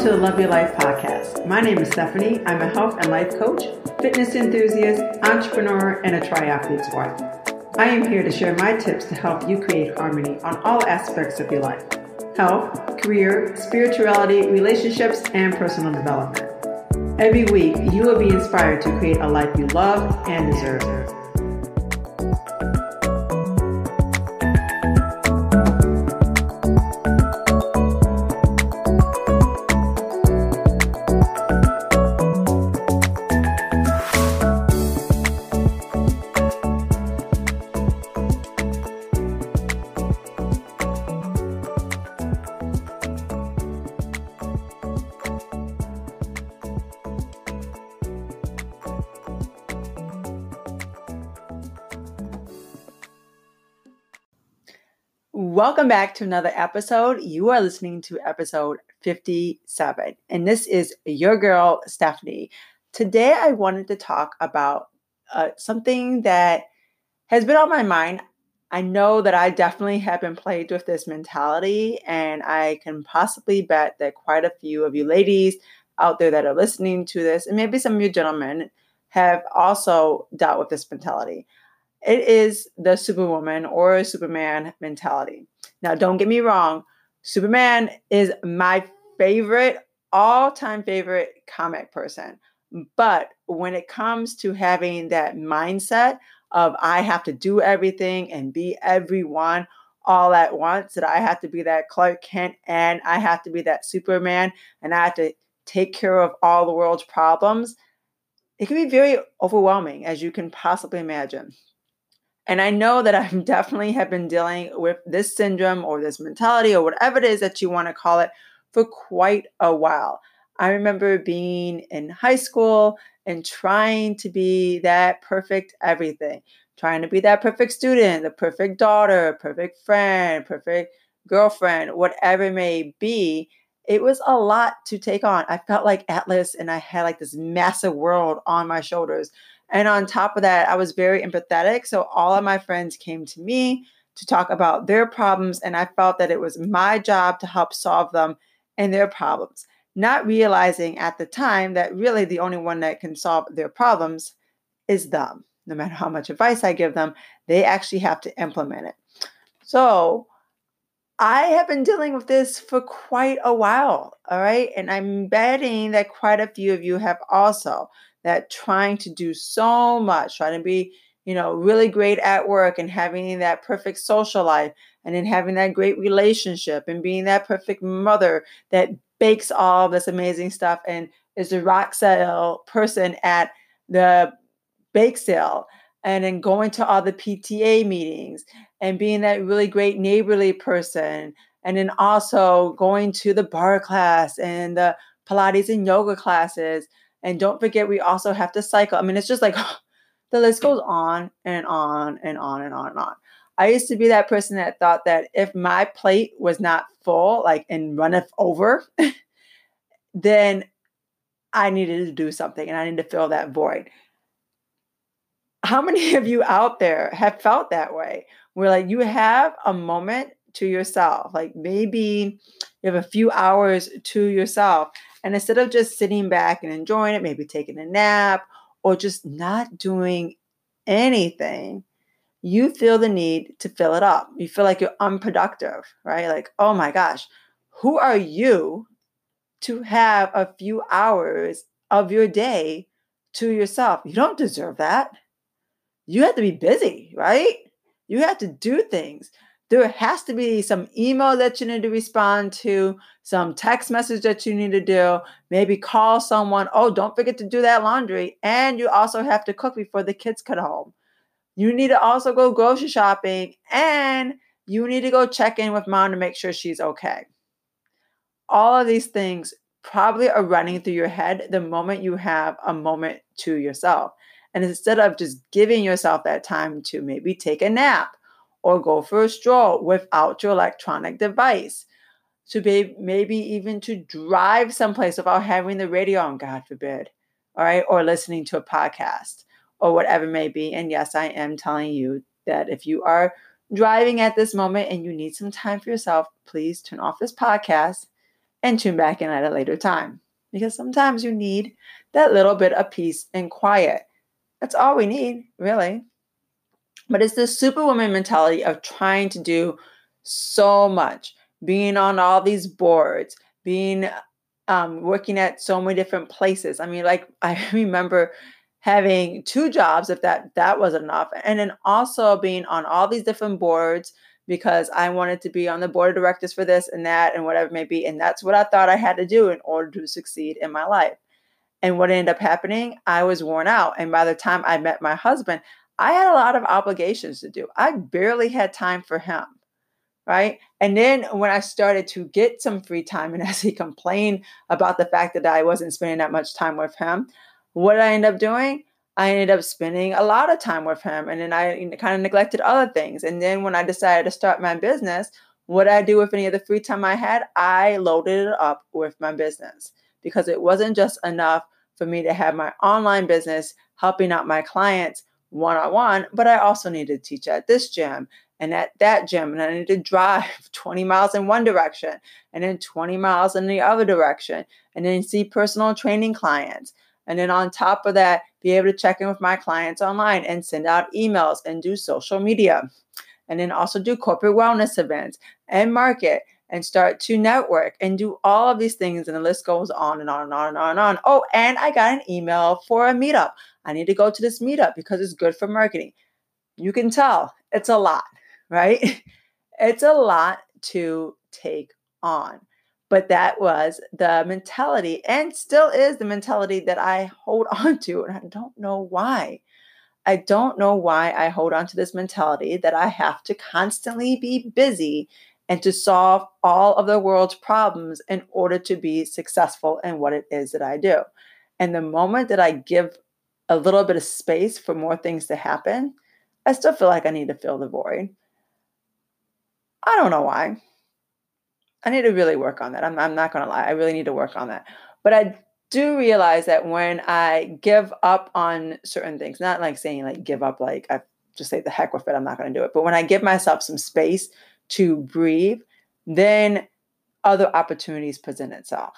To the Love Your Life podcast. My name is Stephanie. I'm a health and life coach, fitness enthusiast, entrepreneur, and a triathlete's wife. I am here to share my tips to help you create harmony on all aspects of your life health, career, spirituality, relationships, and personal development. Every week, you will be inspired to create a life you love and deserve. Welcome back to another episode. You are listening to episode 57, and this is your girl, Stephanie. Today, I wanted to talk about uh, something that has been on my mind. I know that I definitely have been plagued with this mentality, and I can possibly bet that quite a few of you ladies out there that are listening to this, and maybe some of you gentlemen, have also dealt with this mentality. It is the Superwoman or Superman mentality. Now, don't get me wrong, Superman is my favorite, all time favorite comic person. But when it comes to having that mindset of I have to do everything and be everyone all at once, that I have to be that Clark Kent and I have to be that Superman and I have to take care of all the world's problems, it can be very overwhelming, as you can possibly imagine. And I know that I definitely have been dealing with this syndrome or this mentality or whatever it is that you want to call it for quite a while. I remember being in high school and trying to be that perfect everything, trying to be that perfect student, the perfect daughter, perfect friend, perfect girlfriend, whatever it may be. It was a lot to take on. I felt like Atlas and I had like this massive world on my shoulders and on top of that, I was very empathetic. So all of my friends came to me to talk about their problems. And I felt that it was my job to help solve them and their problems, not realizing at the time that really the only one that can solve their problems is them. No matter how much advice I give them, they actually have to implement it. So I have been dealing with this for quite a while. All right. And I'm betting that quite a few of you have also that trying to do so much, trying to be, you know, really great at work and having that perfect social life and then having that great relationship and being that perfect mother that bakes all this amazing stuff and is a rock sale person at the bake sale and then going to all the PTA meetings and being that really great neighborly person and then also going to the barre class and the Pilates and yoga classes and don't forget, we also have to cycle. I mean, it's just like the list goes on and on and on and on and on. I used to be that person that thought that if my plate was not full, like and runneth over, then I needed to do something and I needed to fill that void. How many of you out there have felt that way? Where like you have a moment to yourself, like maybe you have a few hours to yourself, and instead of just sitting back and enjoying it, maybe taking a nap or just not doing anything, you feel the need to fill it up. You feel like you're unproductive, right? Like, oh my gosh, who are you to have a few hours of your day to yourself? You don't deserve that. You have to be busy, right? You have to do things there has to be some email that you need to respond to, some text message that you need to do, maybe call someone. Oh, don't forget to do that laundry. And you also have to cook before the kids come home. You need to also go grocery shopping and you need to go check in with mom to make sure she's okay. All of these things probably are running through your head the moment you have a moment to yourself. And instead of just giving yourself that time to maybe take a nap, or go for a stroll without your electronic device. To be maybe even to drive someplace without having the radio on, God forbid. All right, or listening to a podcast or whatever may be. And yes, I am telling you that if you are driving at this moment and you need some time for yourself, please turn off this podcast and tune back in at a later time. Because sometimes you need that little bit of peace and quiet. That's all we need, really. But it's this superwoman mentality of trying to do so much, being on all these boards, being um, working at so many different places. I mean, like I remember having two jobs, if that that was enough, and then also being on all these different boards because I wanted to be on the board of directors for this and that and whatever it may be. And that's what I thought I had to do in order to succeed in my life. And what ended up happening, I was worn out. And by the time I met my husband, I had a lot of obligations to do. I barely had time for him. Right. And then when I started to get some free time, and as he complained about the fact that I wasn't spending that much time with him, what did I end up doing? I ended up spending a lot of time with him. And then I kind of neglected other things. And then when I decided to start my business, what I do with any of the free time I had, I loaded it up with my business because it wasn't just enough for me to have my online business helping out my clients one on one, but I also needed to teach at this gym and at that gym. And I needed to drive 20 miles in one direction and then 20 miles in the other direction and then see personal training clients. And then on top of that, be able to check in with my clients online and send out emails and do social media. And then also do corporate wellness events and market and start to network and do all of these things. And the list goes on and on and on and on and on. Oh, and I got an email for a meetup. I need to go to this meetup because it's good for marketing. You can tell it's a lot, right? It's a lot to take on. But that was the mentality and still is the mentality that I hold on to. And I don't know why. I don't know why I hold on to this mentality that I have to constantly be busy and to solve all of the world's problems in order to be successful in what it is that I do. And the moment that I give a little bit of space for more things to happen, I still feel like I need to fill the void. I don't know why. I need to really work on that. I'm, I'm not going to lie. I really need to work on that. But I do realize that when I give up on certain things, not like saying like give up, like I just say the heck with it, I'm not going to do it. But when I give myself some space to breathe, then other opportunities present itself.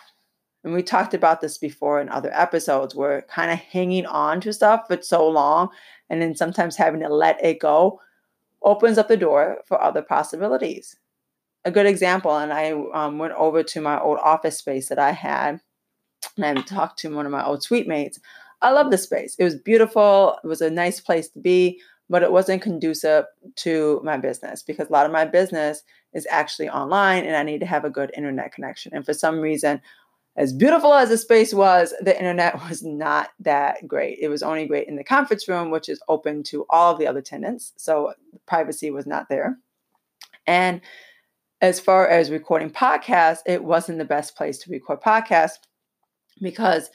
And we talked about this before in other episodes where kind of hanging on to stuff for so long and then sometimes having to let it go opens up the door for other possibilities a good example, and I um, went over to my old office space that I had, and talked to one of my old suite mates. I love the space. It was beautiful. It was a nice place to be, but it wasn't conducive to my business because a lot of my business is actually online, and I need to have a good internet connection. And for some reason, as beautiful as the space was, the internet was not that great. It was only great in the conference room, which is open to all of the other tenants. So privacy was not there. And as far as recording podcasts, it wasn't the best place to record podcasts because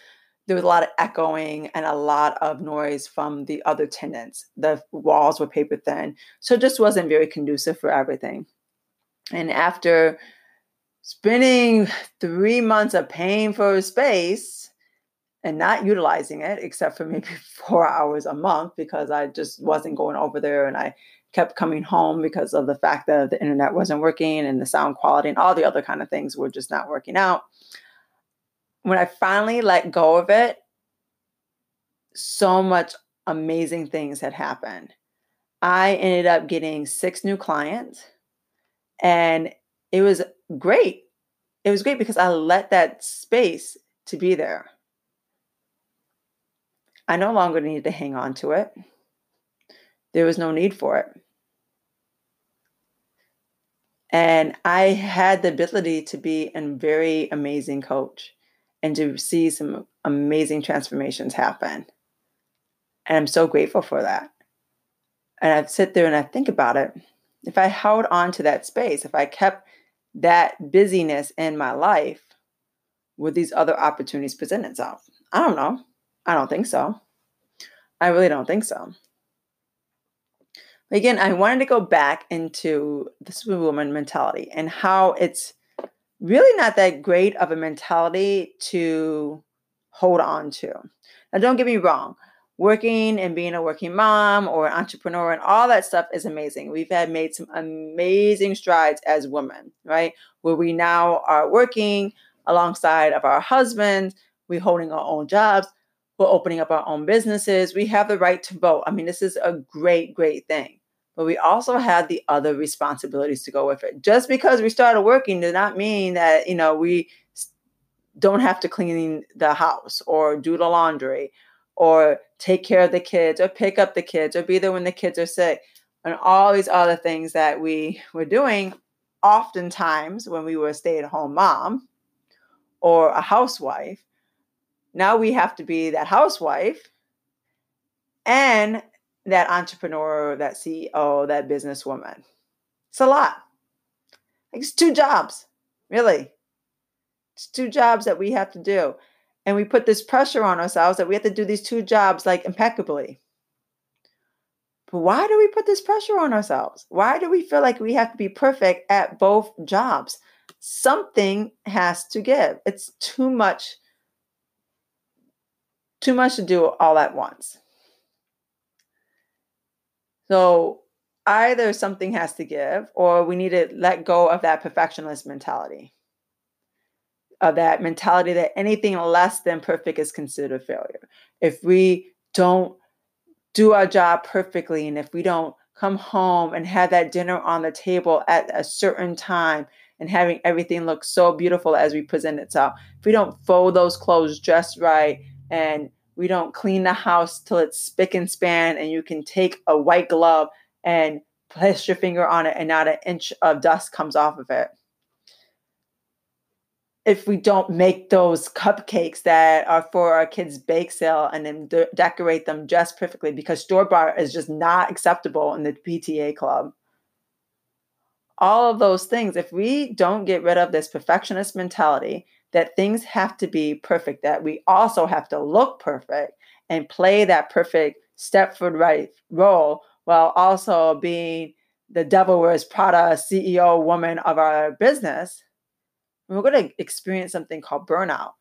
there was a lot of echoing and a lot of noise from the other tenants. The walls were paper thin. So it just wasn't very conducive for everything. And after spending three months of paying for space and not utilizing it, except for maybe four hours a month because I just wasn't going over there and I kept coming home because of the fact that the internet wasn't working and the sound quality and all the other kind of things were just not working out. When I finally let go of it, so much amazing things had happened. I ended up getting six new clients and it was great. It was great because I let that space to be there. I no longer needed to hang on to it. There was no need for it. And I had the ability to be a very amazing coach and to see some amazing transformations happen. And I'm so grateful for that. And I sit there and I think about it. If I held on to that space, if I kept that busyness in my life, would these other opportunities present itself? I don't know. I don't think so. I really don't think so. Again, I wanted to go back into the superwoman mentality and how it's really not that great of a mentality to hold on to. Now, don't get me wrong, working and being a working mom or entrepreneur and all that stuff is amazing. We've had made some amazing strides as women, right? Where we now are working, alongside of our husbands. We're holding our own jobs. We're opening up our own businesses. We have the right to vote. I mean, this is a great, great thing. But we also have the other responsibilities to go with it. Just because we started working does not mean that, you know, we don't have to clean the house or do the laundry or take care of the kids or pick up the kids or be there when the kids are sick and all these other things that we were doing oftentimes when we were a stay-at-home mom or a housewife. Now we have to be that housewife and that entrepreneur that ceo that businesswoman. It's a lot. Like it's two jobs really. It's two jobs that we have to do and we put this pressure on ourselves that we have to do these two jobs like impeccably but why do we put this pressure on ourselves? Why do we feel like we have to be perfect at both jobs? Something has to give. It's too much too much to do all at once. So either something has to give or we need to let go of that perfectionist mentality. Of that mentality that anything less than perfect is considered failure. If we don't do our job perfectly and if we don't come home and have that dinner on the table at a certain time and having everything look so beautiful as we present itself if we don't fold those clothes just right and we don't clean the house till it's spick and span and you can take a white glove and place your finger on it and not an inch of dust comes off of it if we don't make those cupcakes that are for our kids' bake sale and then de- decorate them just perfectly because store bought is just not acceptable in the PTA club. All of those things, if we don't get rid of this perfectionist mentality that things have to be perfect, that we also have to look perfect and play that perfect Stepford right role while also being the devil wears Prada CEO woman of our business we're going to experience something called burnout.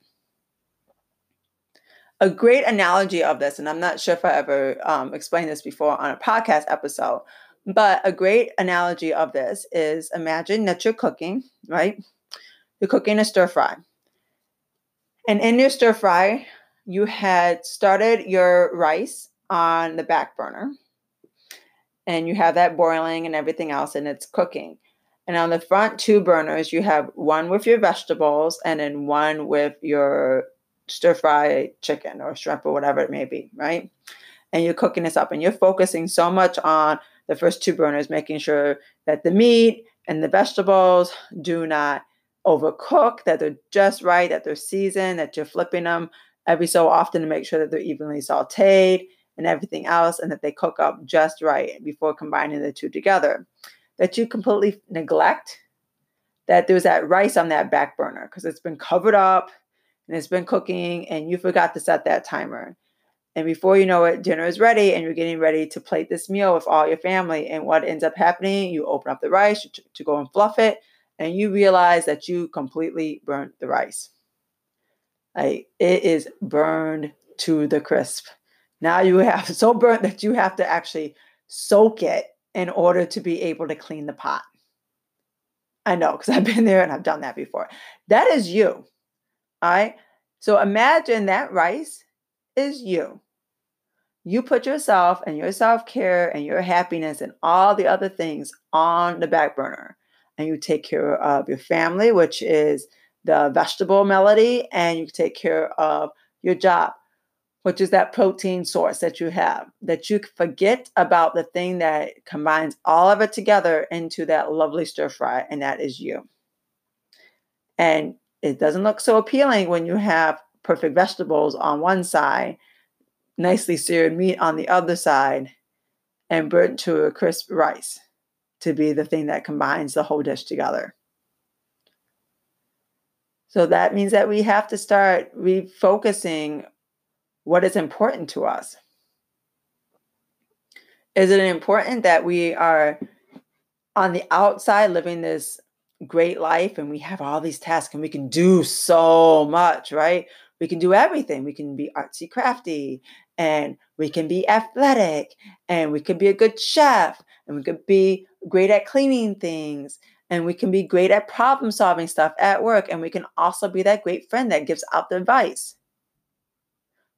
A great analogy of this, and I'm not sure if I ever um, explained this before on a podcast episode, but a great analogy of this is imagine that you're cooking, right? You're cooking a stir fry. And in your stir fry, you had started your rice on the back burner and you have that boiling and everything else, and it's cooking. And on the front two burners, you have one with your vegetables and then one with your stir fry chicken or shrimp or whatever it may be, right? And you're cooking this up and you're focusing so much on the first two burners, making sure that the meat and the vegetables do not overcook, that they're just right, that they're seasoned, that you're flipping them every so often to make sure that they're evenly sauteed and everything else, and that they cook up just right before combining the two together that you completely neglect that there's that rice on that back burner because it's been covered up and it's been cooking and you forgot to set that timer. And before you know it, dinner is ready and you're getting ready to plate this meal with all your family. And what ends up happening, you open up the rice to, to go and fluff it, and you realize that you completely burnt the rice. Like it is burned to the crisp. Now you have so burnt that you have to actually soak it in order to be able to clean the pot. I know because I've been there and I've done that before. That is you. All right. So imagine that rice is you. You put yourself and your self care and your happiness and all the other things on the back burner. And you take care of your family, which is the vegetable melody, and you take care of your job, which is that protein source that you have, that you forget about the thing that combines all of it together into that lovely stir fry, and that is you. And it doesn't look so appealing when you have perfect vegetables on one side, nicely seared meat on the other side, and burnt to a crisp rice to be the thing that combines the whole dish together. So that means that we have to start refocusing what is important to us. Is it important that we are on the outside living this great life and we have all these tasks and we can do so much, right? We can do everything. We can be artsy crafty and we can be athletic and we can be a good chef and we could be great at cleaning things and we can be great at problem solving stuff at work. And we can also be that great friend that gives out the advice.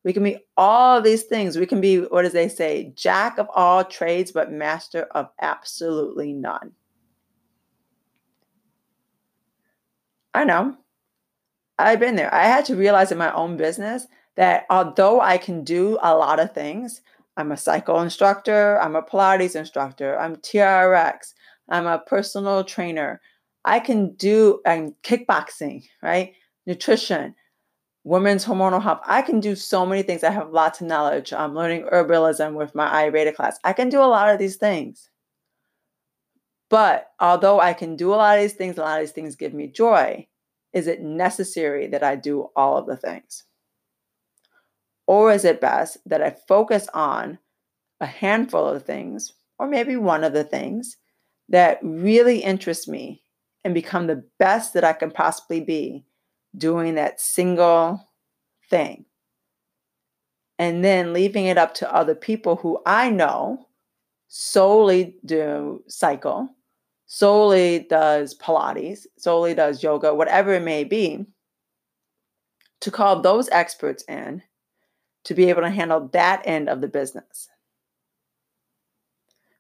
We can be all these things. We can be, what does they say? Jack of all trades, but master of absolutely none. I know. I've been there. I had to realize in my own business that although I can do a lot of things, I'm a cycle instructor, I'm a Pilates instructor, I'm TRX, I'm a personal trainer. I can do and kickboxing, right? Nutrition, women's hormonal health. I can do so many things. I have lots of knowledge. I'm learning herbalism with my Ayurveda class. I can do a lot of these things. But although I can do a lot of these things, a lot of these things give me joy. Is it necessary that I do all of the things? Or is it best that I focus on a handful of things, or maybe one of the things that really interest me and become the best that I can possibly be doing that single thing? And then leaving it up to other people who I know solely do cycle solely does Pilates, solely does yoga, whatever it may be, to call those experts in to be able to handle that end of the business.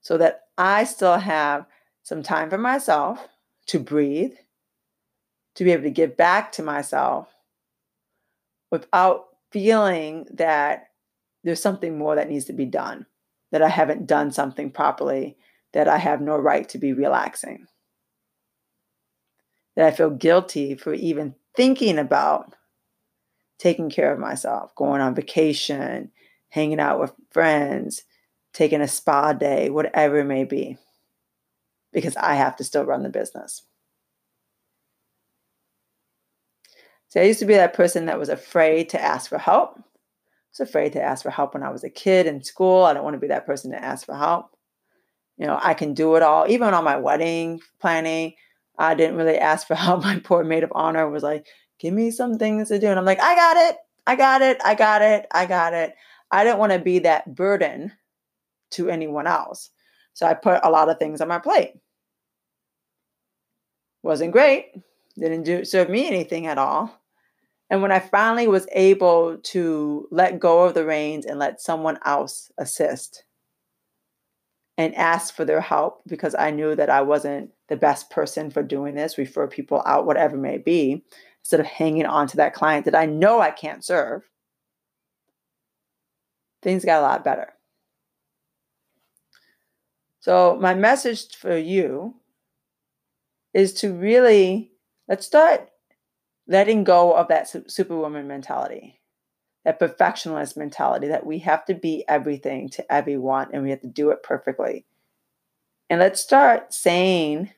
So that I still have some time for myself to breathe, to be able to give back to myself without feeling that there's something more that needs to be done, that I haven't done something properly that I have no right to be relaxing. That I feel guilty for even thinking about taking care of myself, going on vacation, hanging out with friends, taking a spa day, whatever it may be, because I have to still run the business. So I used to be that person that was afraid to ask for help. I was afraid to ask for help when I was a kid in school. I don't want to be that person to ask for help you know, I can do it all. Even on my wedding planning, I didn't really ask for help. My poor maid of honor was like, give me some things to do. And I'm like, I got it. I got it. I got it. I got it. I didn't want to be that burden to anyone else. So I put a lot of things on my plate. Wasn't great. Didn't do serve me anything at all. And when I finally was able to let go of the reins and let someone else assist, and ask for their help because I knew that I wasn't the best person for doing this, refer people out, whatever may be, instead of hanging on to that client that I know I can't serve. Things got a lot better. So, my message for you is to really let's start letting go of that superwoman mentality that perfectionist mentality that we have to be everything to everyone and we have to do it perfectly. And let's start saying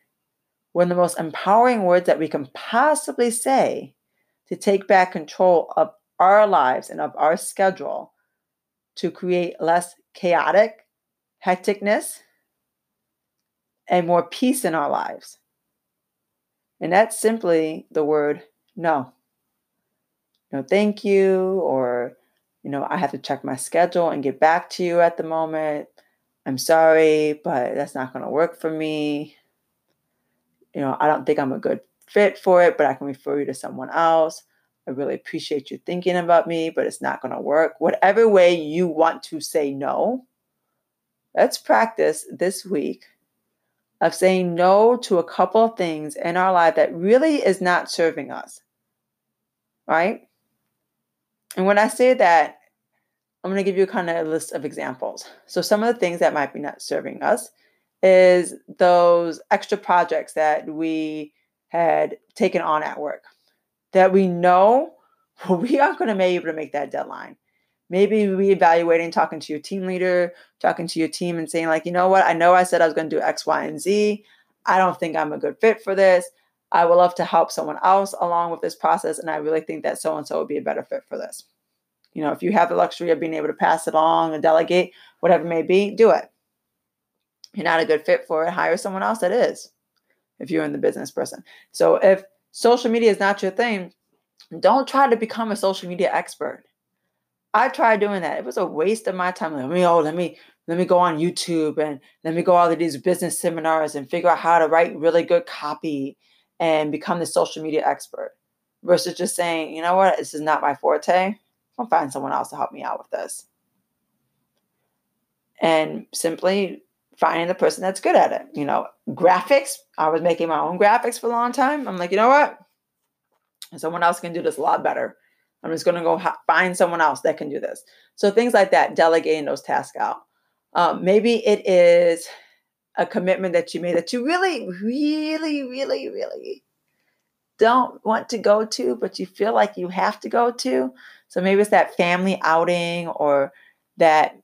one of the most empowering words that we can possibly say to take back control of our lives and of our schedule to create less chaotic hecticness and more peace in our lives. And that's simply the word no. No thank you or you know i have to check my schedule and get back to you at the moment. I'm sorry but that's not going to work for me. You know i don't think i'm a good fit for it but i can refer you to someone else. I really appreciate you thinking about me but it's not going to work. Whatever way you want to say no let's practice this week of saying no to a couple of things in our life that really is not serving us right and when I say that, I'm going to give you kind of a list of examples. So, some of the things that might be not serving us is those extra projects that we had taken on at work that we know we aren't going to be able to make that deadline. Maybe reevaluating, talking to your team leader, talking to your team, and saying, like, you know what, I know I said I was going to do X, Y, and Z. I don't think I'm a good fit for this. I would love to help someone else along with this process. And I really think that so and so would be a better fit for this. You know, if you have the luxury of being able to pass it along and delegate, whatever it may be, do it. You're not a good fit for it, hire someone else that is, if you're in the business person. So if social media is not your thing, don't try to become a social media expert. I tried doing that. It was a waste of my time. Let me, oh, let me let me go on YouTube and let me go out to these business seminars and figure out how to write really good copy and become the social media expert versus just saying, you know what, this is not my forte. I'll find someone else to help me out with this. And simply finding the person that's good at it. You know, graphics, I was making my own graphics for a long time. I'm like, you know what? Someone else can do this a lot better. I'm just going to go ha- find someone else that can do this. So things like that, delegating those tasks out. Um, maybe it is a commitment that you made that you really, really, really, really don't want to go to, but you feel like you have to go to. So maybe it's that family outing or that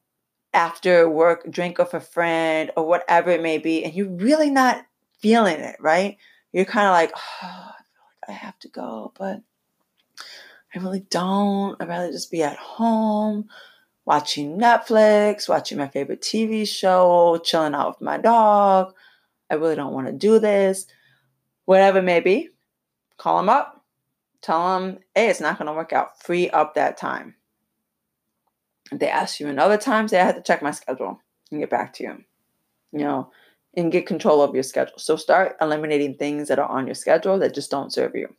after work drink with a friend or whatever it may be, and you're really not feeling it, right? You're kind of like, oh, I feel like I have to go, but I really don't. I'd rather just be at home watching Netflix, watching my favorite TV show, chilling out with my dog. I really don't want to do this. Whatever it may be, call them up, tell them, hey, it's not going to work out. Free up that time. If they ask you another time, say, I have to check my schedule and get back to you. You know, and get control of your schedule. So start eliminating things that are on your schedule that just don't serve you.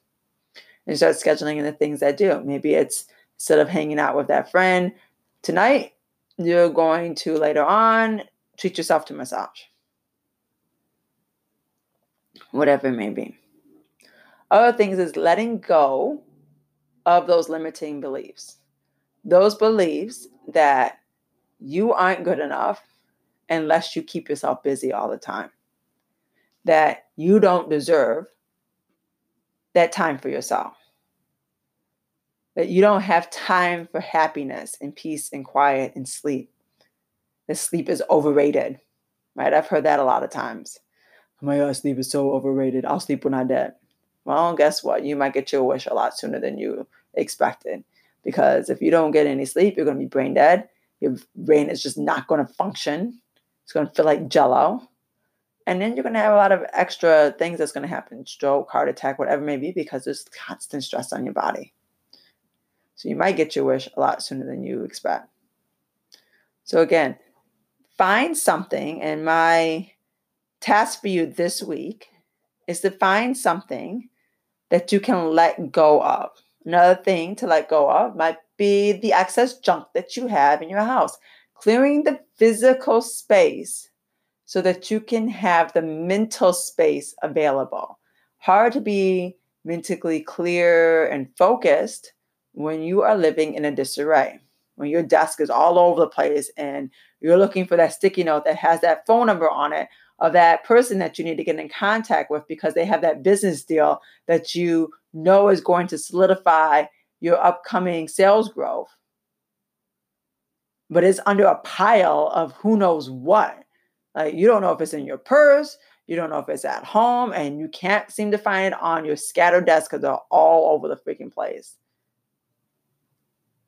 And start scheduling in the things that do. Maybe it's instead of hanging out with that friend tonight, you're going to later on treat yourself to massage. Whatever it may be. Other things is letting go of those limiting beliefs. Those beliefs that you aren't good enough unless you keep yourself busy all the time. That you don't deserve that time for yourself. That you don't have time for happiness and peace and quiet and sleep. That sleep is overrated, right? I've heard that a lot of times. Oh my God, sleep is so overrated. I'll sleep when I'm dead. Well, guess what? You might get your wish a lot sooner than you expected. Because if you don't get any sleep, you're going to be brain dead. Your brain is just not going to function. It's going to feel like jello. And then you're going to have a lot of extra things that's going to happen stroke, heart attack, whatever it may be, because there's constant stress on your body. So you might get your wish a lot sooner than you expect. So, again, find something. And my task for you this week is to find something that you can let go of. Another thing to let go of might be the excess junk that you have in your house. Clearing the physical space so that you can have the mental space available. Hard to be mentally clear and focused when you are living in a disarray. When your desk is all over the place and you're looking for that sticky note that has that phone number on it of that person that you need to get in contact with because they have that business deal that you know is going to solidify your upcoming sales growth. But it's under a pile of who knows what. Like you don't know if it's in your purse, you don't know if it's at home, and you can't seem to find it on your scattered desk because they're all over the freaking place.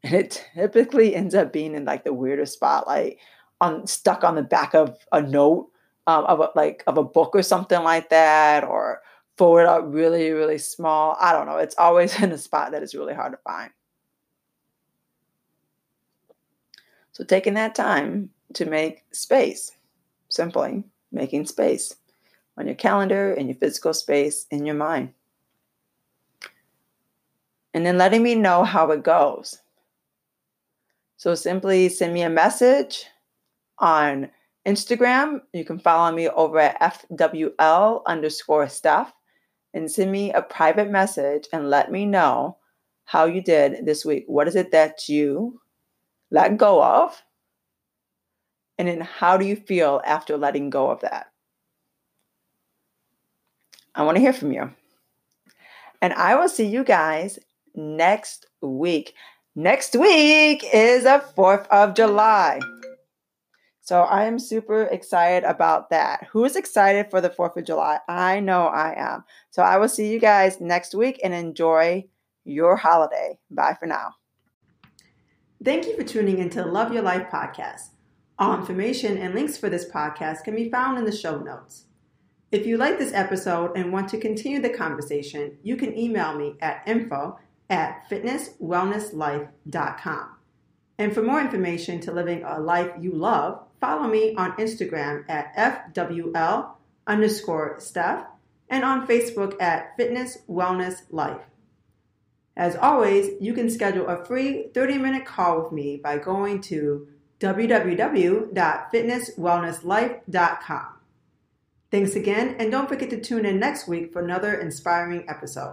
And it typically ends up being in like the weirdest spot, like on stuck on the back of a note um, of a, like of a book or something like that, or it up really, really small. I don't know. It's always in a spot that is really hard to find. So taking that time to make space, simply making space on your calendar, in your physical space, in your mind. And then letting me know how it goes. So simply send me a message on Instagram. You can follow me over at FWL underscore Steph and send me a private message and let me know how you did this week. What is it that you let go of? And then how do you feel after letting go of that? I want to hear from you. And I will see you guys next week. Next week is the 4th of July. So I am super excited about that. Who is excited for the 4th of July? I know I am. So I will see you guys next week and enjoy your holiday. Bye for now. Thank you for tuning into Love Your Life podcast. All information and links for this podcast can be found in the show notes. If you like this episode and want to continue the conversation, you can email me at info at fitnesswellnesslife.com. And for more information to living a life you love, follow me on Instagram at FWL underscore Steph and on Facebook at Fitness Wellness Life. As always, you can schedule a free 30 minute call with me by going to www.fitnesswellnesslife.com. Thanks again, and don't forget to tune in next week for another inspiring episode.